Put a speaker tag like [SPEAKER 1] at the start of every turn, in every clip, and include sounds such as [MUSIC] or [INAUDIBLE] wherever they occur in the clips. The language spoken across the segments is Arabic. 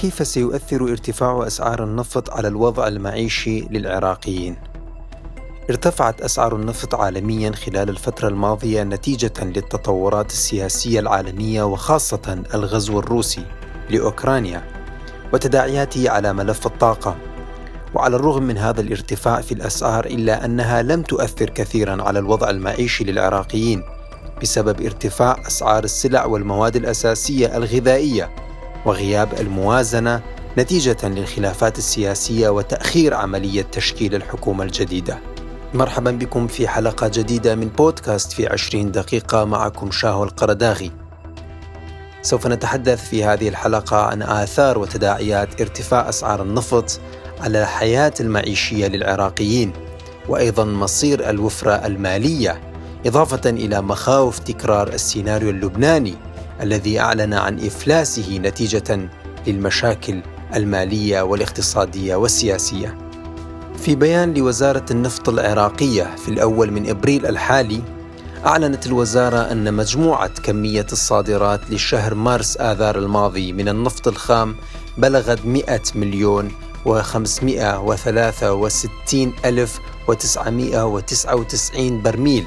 [SPEAKER 1] كيف سيؤثر ارتفاع أسعار النفط على الوضع المعيشي للعراقيين؟ ارتفعت أسعار النفط عالميا خلال الفترة الماضية نتيجة للتطورات السياسية العالمية وخاصة الغزو الروسي لأوكرانيا وتداعياته على ملف الطاقة. وعلى الرغم من هذا الارتفاع في الأسعار إلا أنها لم تؤثر كثيرا على الوضع المعيشي للعراقيين بسبب ارتفاع أسعار السلع والمواد الأساسية الغذائية وغياب الموازنة نتيجة للخلافات السياسية وتأخير عملية تشكيل الحكومة الجديدة. مرحبا بكم في حلقة جديدة من بودكاست في 20 دقيقة معكم شاهو القرداغي. سوف نتحدث في هذه الحلقة عن آثار وتداعيات ارتفاع أسعار النفط على الحياة المعيشية للعراقيين وأيضا مصير الوفرة المالية إضافة إلى مخاوف تكرار السيناريو اللبناني الذي أعلن عن إفلاسه نتيجة للمشاكل المالية والاقتصادية والسياسية. في بيان لوزارة النفط العراقية في الأول من إبريل الحالي أعلنت الوزارة أن مجموعة كمية الصادرات لشهر مارس آذار الماضي من النفط الخام بلغت 100 مليون و563 ألف و999 برميل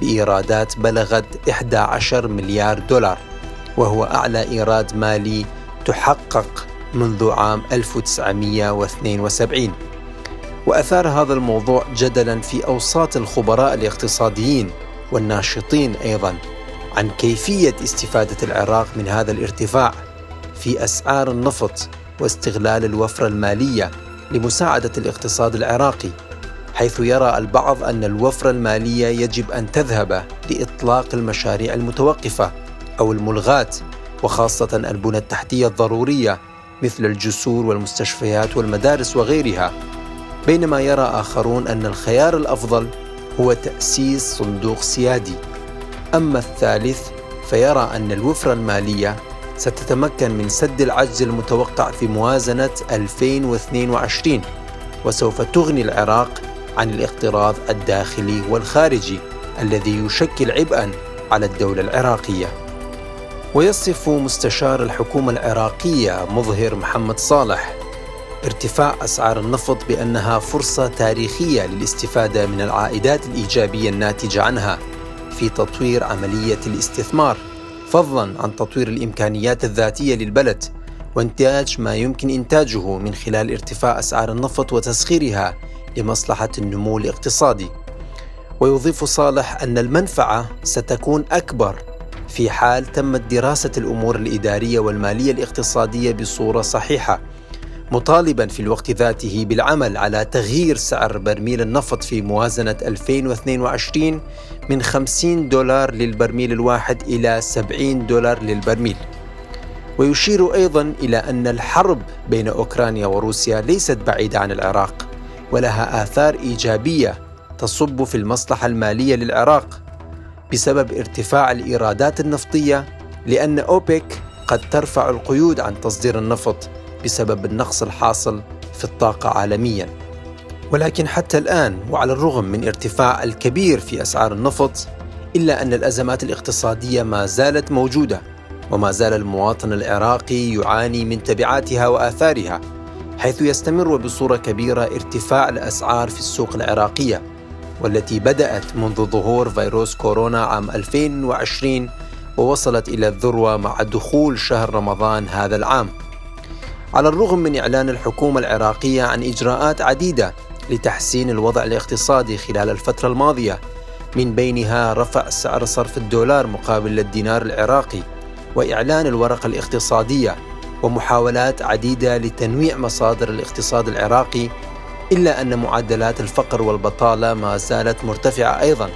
[SPEAKER 1] بإيرادات بلغت 11 مليار دولار وهو أعلى إيراد مالي تحقق منذ عام 1972 وأثار هذا الموضوع جدلا في أوساط الخبراء الاقتصاديين والناشطين أيضا عن كيفية استفادة العراق من هذا الارتفاع في أسعار النفط واستغلال الوفرة المالية لمساعدة الاقتصاد العراقي حيث يرى البعض أن الوفرة المالية يجب أن تذهب لإطلاق المشاريع المتوقفة أو الملغاة وخاصة البنى التحتية الضرورية مثل الجسور والمستشفيات والمدارس وغيرها بينما يرى آخرون أن الخيار الأفضل هو تأسيس صندوق سيادي أما الثالث فيرى أن الوفرة المالية ستتمكن من سد العجز المتوقع في موازنة 2022 وسوف تغني العراق عن الاقتراض الداخلي والخارجي الذي يشكل عبئا على الدولة العراقية. ويصف مستشار الحكومة العراقية مظهر محمد صالح ارتفاع أسعار النفط بأنها فرصة تاريخية للاستفادة من العائدات الإيجابية الناتجة عنها في تطوير عملية الاستثمار فضلا عن تطوير الإمكانيات الذاتية للبلد وانتاج ما يمكن إنتاجه من خلال ارتفاع أسعار النفط وتسخيرها لمصلحة النمو الاقتصادي. ويضيف صالح أن المنفعة ستكون أكبر في حال تمت دراسة الأمور الإدارية والمالية الاقتصادية بصورة صحيحة مطالبا في الوقت ذاته بالعمل على تغيير سعر برميل النفط في موازنة 2022 من 50 دولار للبرميل الواحد إلى 70 دولار للبرميل. ويشير أيضا إلى أن الحرب بين أوكرانيا وروسيا ليست بعيدة عن العراق ولها آثار إيجابية تصب في المصلحة المالية للعراق. بسبب ارتفاع الإيرادات النفطية لأن أوبك قد ترفع القيود عن تصدير النفط بسبب النقص الحاصل في الطاقة عالميا. ولكن حتى الآن وعلى الرغم من ارتفاع الكبير في أسعار النفط إلا أن الأزمات الاقتصادية ما زالت موجودة وما زال المواطن العراقي يعاني من تبعاتها وآثارها حيث يستمر بصورة كبيرة ارتفاع الأسعار في السوق العراقية والتي بدأت منذ ظهور فيروس كورونا عام 2020 ووصلت إلى الذروة مع دخول شهر رمضان هذا العام. على الرغم من إعلان الحكومة العراقية عن إجراءات عديدة لتحسين الوضع الاقتصادي خلال الفترة الماضية من بينها رفع سعر صرف الدولار مقابل الدينار العراقي وإعلان الورقة الاقتصادية ومحاولات عديدة لتنويع مصادر الاقتصاد العراقي إلا أن معدلات الفقر والبطالة ما زالت مرتفعة أيضا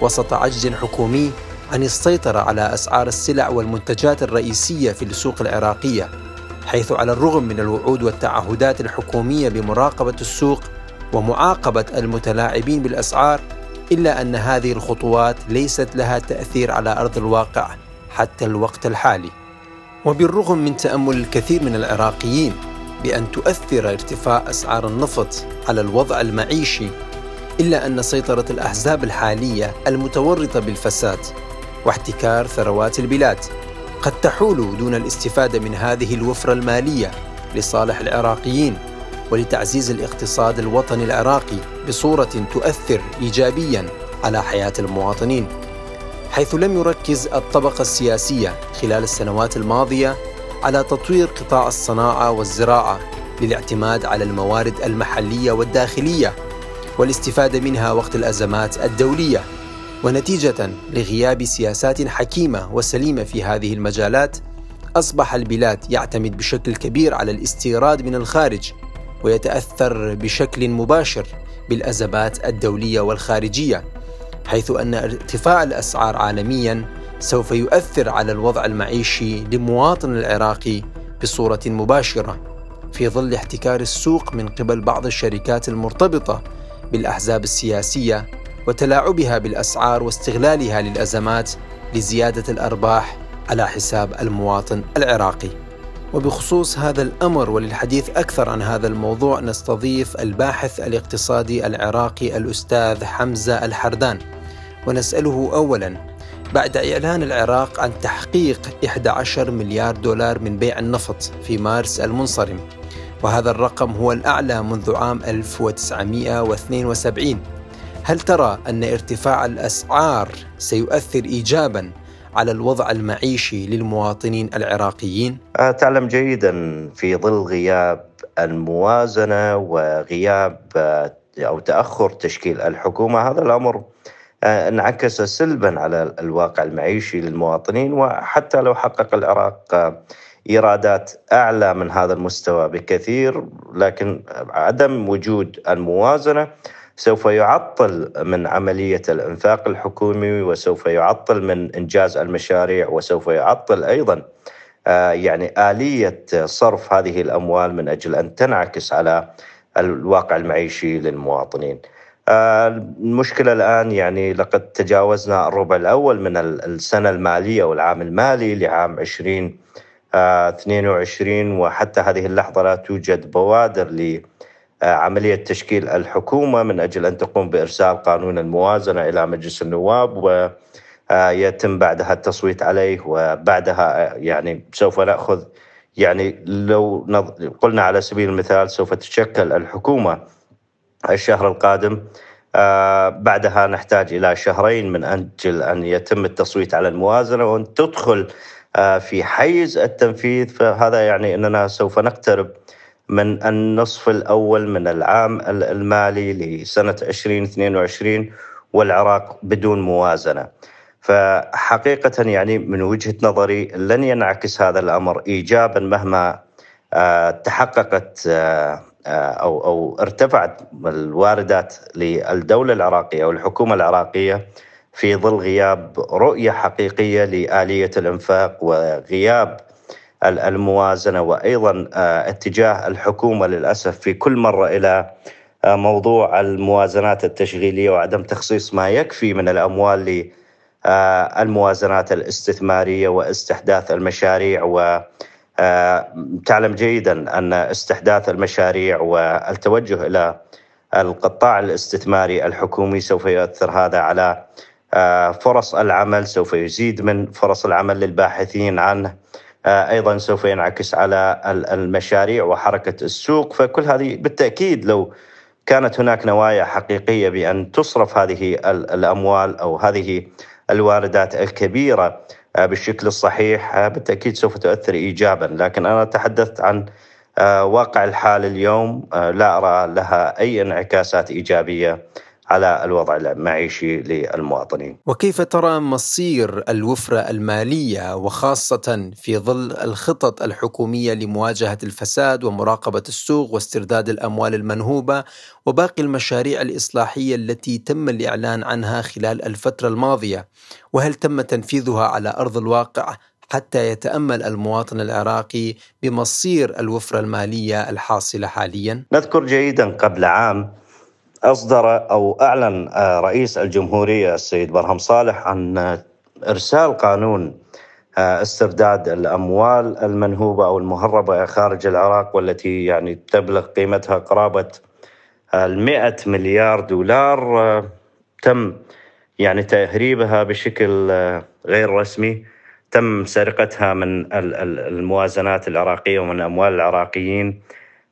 [SPEAKER 1] وسط عجز حكومي عن السيطرة على أسعار السلع والمنتجات الرئيسية في السوق العراقية حيث على الرغم من الوعود والتعهدات الحكومية بمراقبة السوق ومعاقبة المتلاعبين بالأسعار إلا أن هذه الخطوات ليست لها تأثير على أرض الواقع حتى الوقت الحالي. وبالرغم من تأمل الكثير من العراقيين بأن تؤثر ارتفاع أسعار النفط على الوضع المعيشي إلا أن سيطرة الأحزاب الحالية المتورطة بالفساد واحتكار ثروات البلاد قد تحول دون الاستفادة من هذه الوفرة المالية لصالح العراقيين ولتعزيز الاقتصاد الوطني العراقي بصورة تؤثر ايجابيا على حياة المواطنين حيث لم يركز الطبقة السياسية خلال السنوات الماضية على تطوير قطاع الصناعة والزراعة للاعتماد على الموارد المحلية والداخلية والاستفادة منها وقت الأزمات الدولية. ونتيجة لغياب سياسات حكيمة وسليمة في هذه المجالات أصبح البلاد يعتمد بشكل كبير على الاستيراد من الخارج ويتأثر بشكل مباشر بالأزمات الدولية والخارجية حيث أن ارتفاع الأسعار عالميا سوف يؤثر على الوضع المعيشي للمواطن العراقي بصورة مباشرة في ظل احتكار السوق من قبل بعض الشركات المرتبطة بالأحزاب السياسية وتلاعبها بالأسعار واستغلالها للأزمات لزيادة الأرباح على حساب المواطن العراقي. وبخصوص هذا الأمر وللحديث أكثر عن هذا الموضوع نستضيف الباحث الاقتصادي العراقي الأستاذ حمزة الحردان ونسأله اولا بعد إعلان العراق عن تحقيق 11 مليار دولار من بيع النفط في مارس المنصرم. وهذا الرقم هو الأعلى منذ عام 1972 هل ترى أن ارتفاع الأسعار سيؤثر ايجابا على الوضع المعيشي للمواطنين العراقيين؟
[SPEAKER 2] آه، تعلم جيدا في ظل غياب الموازنة وغياب آه، أو تأخر تشكيل الحكومة. هذا الأمر انعكس سلبا على الواقع المعيشي للمواطنين وحتى لو حقق العراق إيرادات أعلى من هذا المستوى بكثير لكن عدم وجود الموازنة سوف يعطل من عملية الإنفاق الحكومي وسوف يعطل من إنجاز المشاريع وسوف يعطل أيضا آه، يعني آلية صرف هذه الأموال من أجل أن تنعكس على الواقع المعيشي للمواطنين. آه، المشكلة الآن يعني لقد تجاوزنا الربع الأول من السنة المالية والعام المالي لعام 20 22 وحتى هذه اللحظة لا توجد بوادر ل عملية تشكيل الحكومة من أجل أن تقوم بإرسال قانون الموازنة إلى مجلس النواب ويتم بعدها التصويت عليه وبعدها يعني سوف نأخذ يعني لو قلنا على سبيل المثال سوف تشكل الحكومة الشهر القادم بعدها نحتاج إلى شهرين من أجل أن يتم التصويت على الموازنة وأن تدخل في حيز التنفيذ. فهذا يعني أننا سوف نقترب من النصف الأول من العام المالي لسنة 2022 والعراق بدون موازنة. فحقيقة يعني من وجهة نظري لن ينعكس هذا الأمر إيجابا مهما آه، تحققت آه، أو أو ارتفعت الواردات للدولة العراقية أو الحكومة العراقية في ظل غياب رؤية حقيقية لآلية الإنفاق وغياب الموازنة وأيضا آه، اتجاه الحكومة للأسف في كل مرة إلى آه، موضوع الموازنات التشغيلية وعدم تخصيص ما يكفي من الأموال للموازنات الاستثمارية واستحداث المشاريع و تعلم جيدا أن استحداث المشاريع والتوجه إلى القطاع الاستثماري الحكومي سوف يؤثر هذا على فرص العمل سوف يزيد من فرص العمل للباحثين عنه. آه، أيضا سوف ينعكس على المشاريع وحركة السوق. فكل هذه بالتأكيد لو كانت هناك نوايا حقيقية بأن تصرف هذه الأموال أو هذه الواردات الكبيرة آه، بالشكل الصحيح آه، بالتأكيد سوف تؤثر ايجابا. لكن أنا تحدثت عن واقع الحال اليوم لا أرى لها أي انعكاسات إيجابية. على الوضع المعيشي للمواطنين.
[SPEAKER 1] وكيف ترى مصير الوفرة المالية وخاصة في ظل الخطط الحكومية لمواجهة الفساد ومراقبة السوق واسترداد الأموال المنهوبة وباقي المشاريع الإصلاحية التي تم الإعلان عنها خلال الفترة الماضية، وهل تم تنفيذها على أرض الواقع حتى يتأمل المواطن العراقي بمصير الوفرة المالية الحاصلة حاليا؟
[SPEAKER 2] نذكر جيدا قبل عام أصدر أو أعلن آه، رئيس الجمهورية السيد برهم صالح عن آه، إرسال قانون آه، استرداد الأموال المنهوبة أو المهربة خارج العراق والتي يعني تبلغ قيمتها قرابة المئة مليار دولار تم يعني تهريبها بشكل غير رسمي. تم سرقتها من الموازنات العراقية ومن أموال العراقيين.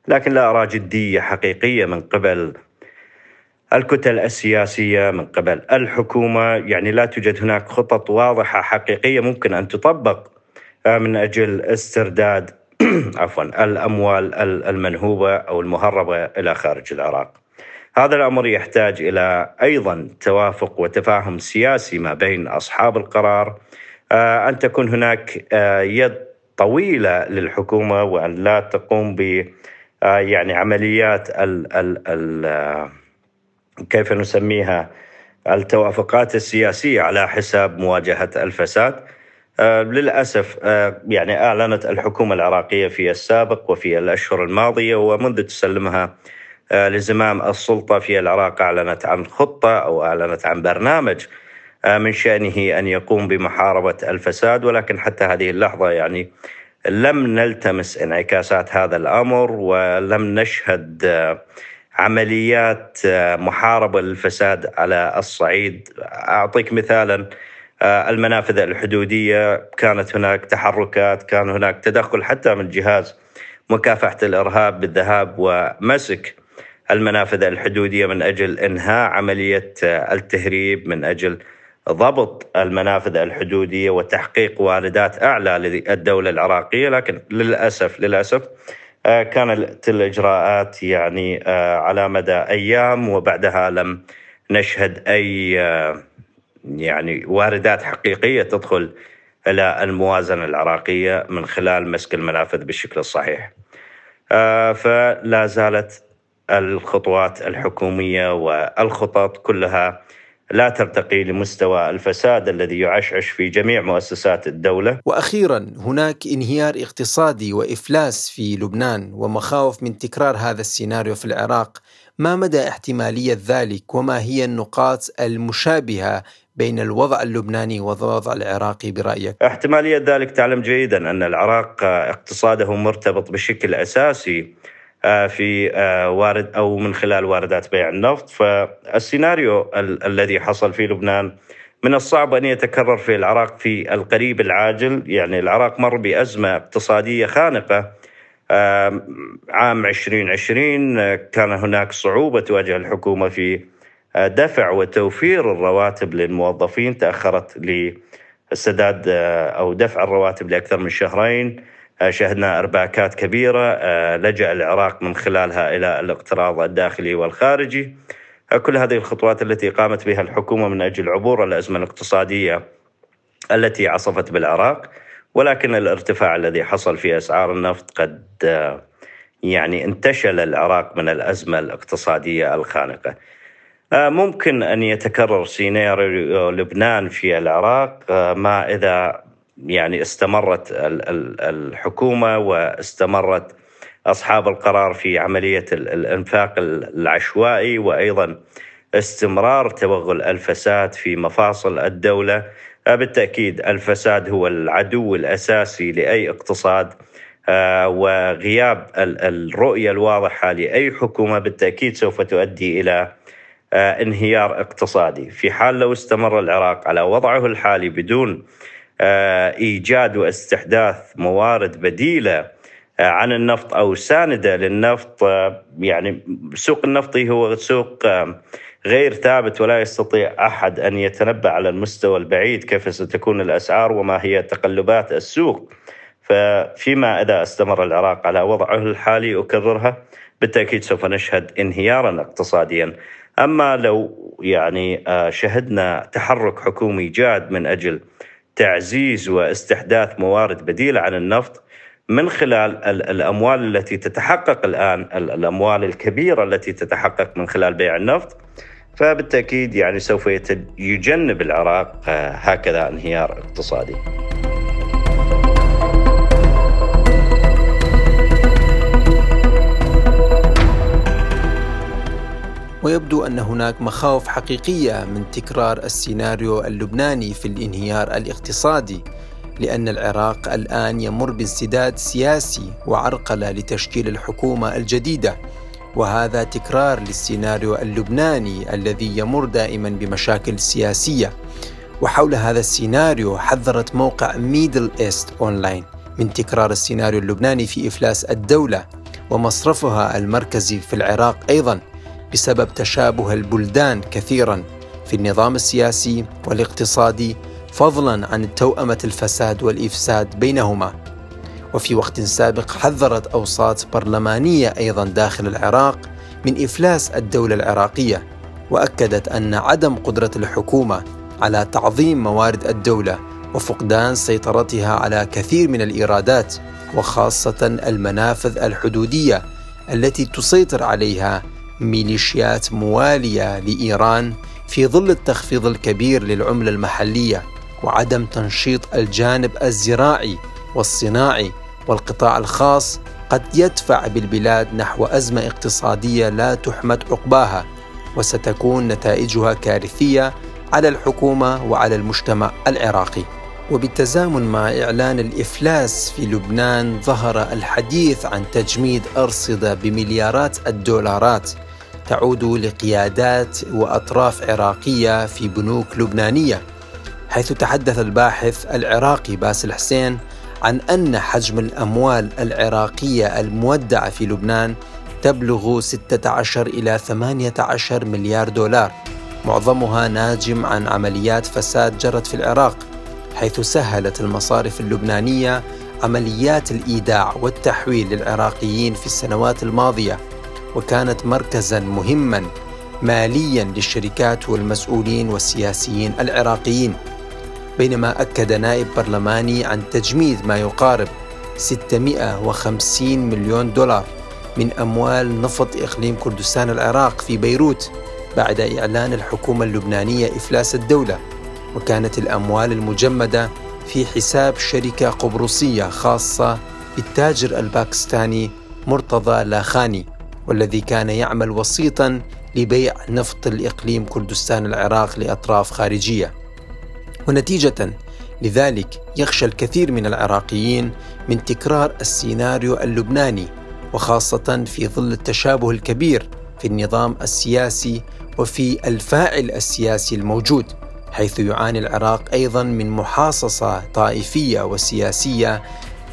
[SPEAKER 2] لكن لا ارى جديه حقيقية من قبل الكتل السياسية من قبل الحكومة يعني لا توجد هناك خطط واضحة حقيقية ممكن أن تطبق آه، من أجل استرداد [CLEARS THROAT] عفوا الأموال المنهوبة أو المهربة إلى خارج العراق. هذا الأمر يحتاج إلى أيضا توافق وتفاهم سياسي ما بين أصحاب القرار آه، أن تكون هناك آه، يد طويلة للحكومة وأن لا تقوم ب يعني عمليات ال ال ال كيف نسميها؟ التوافقات السياسية على حساب مواجهة الفساد. آه، للأسف آه، يعني أعلنت الحكومة العراقية في السابق وفي الأشهر الماضية ومنذ تسلمها آه، لزمام السلطة في العراق أعلنت عن خطة أو أعلنت عن برنامج من شأنه أن يقوم بمحاربة الفساد. ولكن حتى هذه اللحظة يعني لم نلتمس انعكاسات هذا الأمر ولم نشهد عمليات محاربة للفساد على الصعيد. أعطيك مثالا آه، المنافذ الحدودية كانت هناك تحركات كان هناك تدخل حتى من جهاز مكافحة الإرهاب بالذهاب ومسك المنافذ الحدودية من أجل إنهاء عملية آه، التهريب من أجل ضبط المنافذ الحدودية وتحقيق واردات أعلى للدولة العراقية. لكن للأسف للأسف آه، كانت الاجراءات يعني على مدى أيام وبعدها لم نشهد أي يعني واردات حقيقية تدخل إلى الموازنة العراقية من خلال مسك المنافذ بالشكل الصحيح. آه، فلا زالت الخطوات الحكومية والخطط كلها لا ترتقي لمستوى الفساد الذي يعشعش في جميع مؤسسات الدولة.
[SPEAKER 1] وأخيرا هناك انهيار اقتصادي وإفلاس في لبنان ومخاوف من تكرار هذا السيناريو في العراق، ما مدى احتمالية ذلك وما هي النقاط المشابهة بين الوضع اللبناني والوضع العراقي برأيك؟
[SPEAKER 2] احتمالية ذلك تعلم جيدا أن العراق اقتصاده مرتبط بشكل أساسي في آه، وارد أو من خلال واردات بيع النفط. فالسيناريو ال- الذي حصل في لبنان من الصعب أن يتكرر في العراق في القريب العاجل. يعني العراق مر بأزمة اقتصادية خانقة عام 2020 كان هناك صعوبة تواجه الحكومة في دفع وتوفير الرواتب للموظفين تأخرت للسداد آه، أو دفع الرواتب لأكثر من شهرين. آه، شهدنا أرباكات كبيرة آه، لجأ العراق من خلالها إلى الاقتراض الداخلي والخارجي كل هذه الخطوات التي قامت بها الحكومة من أجل عبور الأزمة الاقتصادية التي عصفت بالعراق ولكن الارتفاع الذي حصل في أسعار النفط قد يعني انتشل العراق من الأزمة الاقتصادية الخانقة. آه، ممكن أن يتكرر سيناريو لبنان في العراق آه، ما إذا يعني استمرت الحكومة واستمرت أصحاب القرار في عملية الإنفاق العشوائي وأيضا استمرار توغل الفساد في مفاصل الدولة. آه، بالتأكيد الفساد هو العدو الأساسي لأي اقتصاد وغياب الرؤية الواضحة لأي حكومة بالتأكيد سوف تؤدي إلى آه، انهيار اقتصادي. في حال لو استمر العراق على وضعه الحالي بدون آه، إيجاد واستحداث موارد بديلة آه، عن النفط أو ساندة للنفط يعني سوق النفطي هو سوق غير ثابت ولا يستطيع أحد أن يتنبأ على المستوى البعيد كيف ستكون الأسعار وما هي تقلبات السوق. ففيما إذا استمر العراق على وضعه الحالي أكررها بالتأكيد سوف نشهد انهيارا اقتصاديا. أما لو يعني آه، شهدنا تحرك حكومي جاد من أجل تعزيز واستحداث موارد بديلة عن النفط من خلال الأموال التي تتحقق الآن الأموال الكبيرة التي تتحقق من خلال بيع النفط فبالتأكيد يعني سوف يجنب العراق آه، هكذا انهيار اقتصادي.
[SPEAKER 1] ويبدو أن هناك مخاوف حقيقية من تكرار السيناريو اللبناني في الانهيار الاقتصادي لأن العراق الآن يمر بانسداد سياسي وعرقلة لتشكيل الحكومة الجديدة. وهذا تكرار للسيناريو اللبناني الذي يمر دائما بمشاكل سياسية. وحول هذا السيناريو حذرت موقع ميدل إيست أونلاين من تكرار السيناريو اللبناني في إفلاس الدولة ومصرفها المركزي في العراق أيضا. بسبب تشابه البلدان كثيرا في النظام السياسي والاقتصادي فضلا عن توأمة الفساد والإفساد بينهما. وفي وقت سابق حذرت أوساط برلمانية أيضا داخل العراق من إفلاس الدولة العراقية وأكدت أن عدم قدرة الحكومة على تعظيم موارد الدولة وفقدان سيطرتها على كثير من الإيرادات وخاصة المنافذ الحدودية التي تسيطر عليها ميليشيات موالية لإيران في ظل التخفيض الكبير للعملة المحلية وعدم تنشيط الجانب الزراعي والصناعي والقطاع الخاص قد يدفع بالبلاد نحو أزمة اقتصادية لا تحمد عقباها وستكون نتائجها كارثية على الحكومة وعلى المجتمع العراقي. وبالتزامن مع إعلان الإفلاس في لبنان ظهر الحديث عن تجميد أرصدة بمليارات الدولارات تعود لقيادات وأطراف عراقية في بنوك لبنانية حيث تحدث الباحث العراقي باسل حسين عن أن حجم الأموال العراقية المودعة في لبنان تبلغ 16 إلى 18 مليار دولار. معظمها ناجم عن عمليات فساد جرت في العراق حيث سهلت المصارف اللبنانية عمليات الإيداع والتحويل للعراقيين في السنوات الماضية. وكانت مركزا مهما ماليا للشركات والمسؤولين والسياسيين العراقيين بينما أكد نائب برلماني عن تجميد ما يقارب 650 مليون دولار من أموال نفط إقليم كردستان العراق في بيروت بعد إعلان الحكومة اللبنانية إفلاس الدولة وكانت الأموال المجمدة في حساب شركة قبرصية خاصة بالتاجر الباكستاني مرتضى لاخاني. والذي كان يعمل وسيطا لبيع نفط الإقليم كردستان العراق لأطراف خارجية. ونتيجة لذلك يخشى الكثير من العراقيين من تكرار السيناريو اللبناني وخاصة في ظل التشابه الكبير في النظام السياسي وفي الفاعل السياسي الموجود حيث يعاني العراق أيضا من محاصصة طائفية وسياسية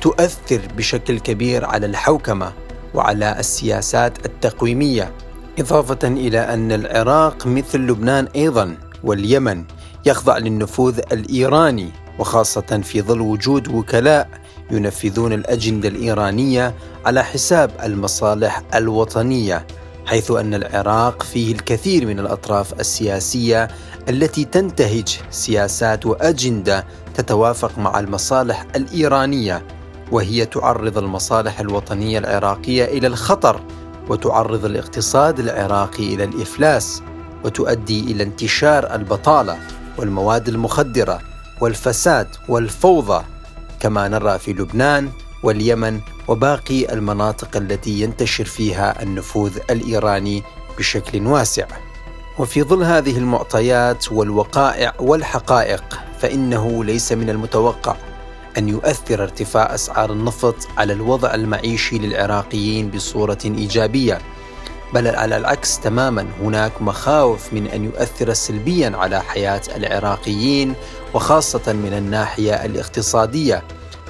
[SPEAKER 1] تؤثر بشكل كبير على الحوكمة وعلى السياسات التقويمية إضافة إلى أن العراق مثل لبنان أيضا واليمن يخضع للنفوذ الإيراني وخاصة في ظل وجود وكلاء ينفذون الأجندة الإيرانية على حساب المصالح الوطنية حيث أن العراق فيه الكثير من الأطراف السياسية التي تنتهج سياسات وأجندة تتوافق مع المصالح الإيرانية. وهي تعرض المصالح الوطنية العراقية إلى الخطر وتعرض الاقتصاد العراقي إلى الإفلاس وتؤدي إلى انتشار البطالة والمواد المخدرة والفساد والفوضى كما نرى في لبنان واليمن وباقي المناطق التي ينتشر فيها النفوذ الإيراني بشكل واسع. وفي ظل هذه المعطيات والوقائع والحقائق فإنه ليس من المتوقع أن يؤثر ارتفاع أسعار النفط على الوضع المعيشي للعراقيين بصورة إيجابية. بل على العكس تماما هناك مخاوف من أن يؤثر سلبيا على حياة العراقيين وخاصة من الناحية الاقتصادية.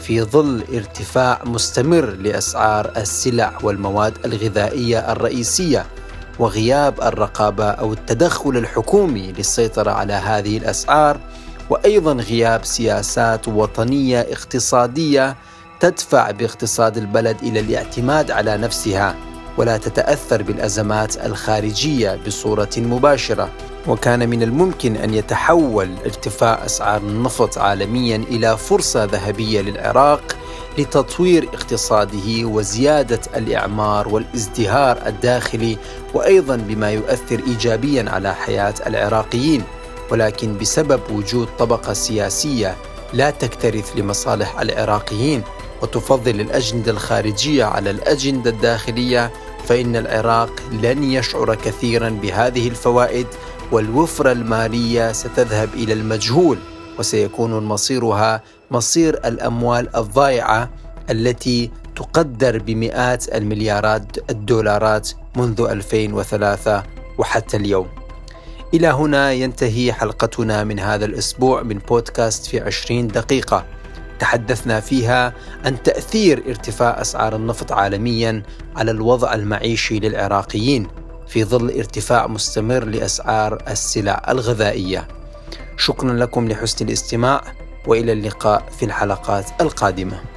[SPEAKER 1] في ظل ارتفاع مستمر لأسعار السلع والمواد الغذائية الرئيسية وغياب الرقابة أو التدخل الحكومي للسيطرة على هذه الأسعار وأيضا غياب سياسات وطنية اقتصادية تدفع باقتصاد البلد إلى الاعتماد على نفسها ولا تتأثر بالأزمات الخارجية بصورة مباشرة. وكان من الممكن أن يتحول ارتفاع أسعار النفط عالميا إلى فرصة ذهبية للعراق لتطوير اقتصاده وزيادة الإعمار والازدهار الداخلي وأيضا بما يؤثر ايجابيا على حياة العراقيين. ولكن بسبب وجود طبقة سياسية لا تكترث لمصالح العراقيين وتفضل الأجندة الخارجية على الأجندة الداخلية فإن العراق لن يشعر كثيرا بهذه الفوائد والوفرة المالية ستذهب إلى المجهول وسيكون مصيرها مصير الأموال الضائعة التي تقدر بمئات المليارات الدولارات منذ 2003 وحتى اليوم. إلى هنا ينتهي حلقتنا من هذا الأسبوع من بودكاست في عشرين دقيقة. تحدثنا فيها عن تأثير ارتفاع أسعار النفط عالميا على الوضع المعيشي للعراقيين في ظل ارتفاع مستمر لأسعار السلع الغذائية. شكرا لكم لحسن الاستماع وإلى اللقاء في الحلقات القادمة.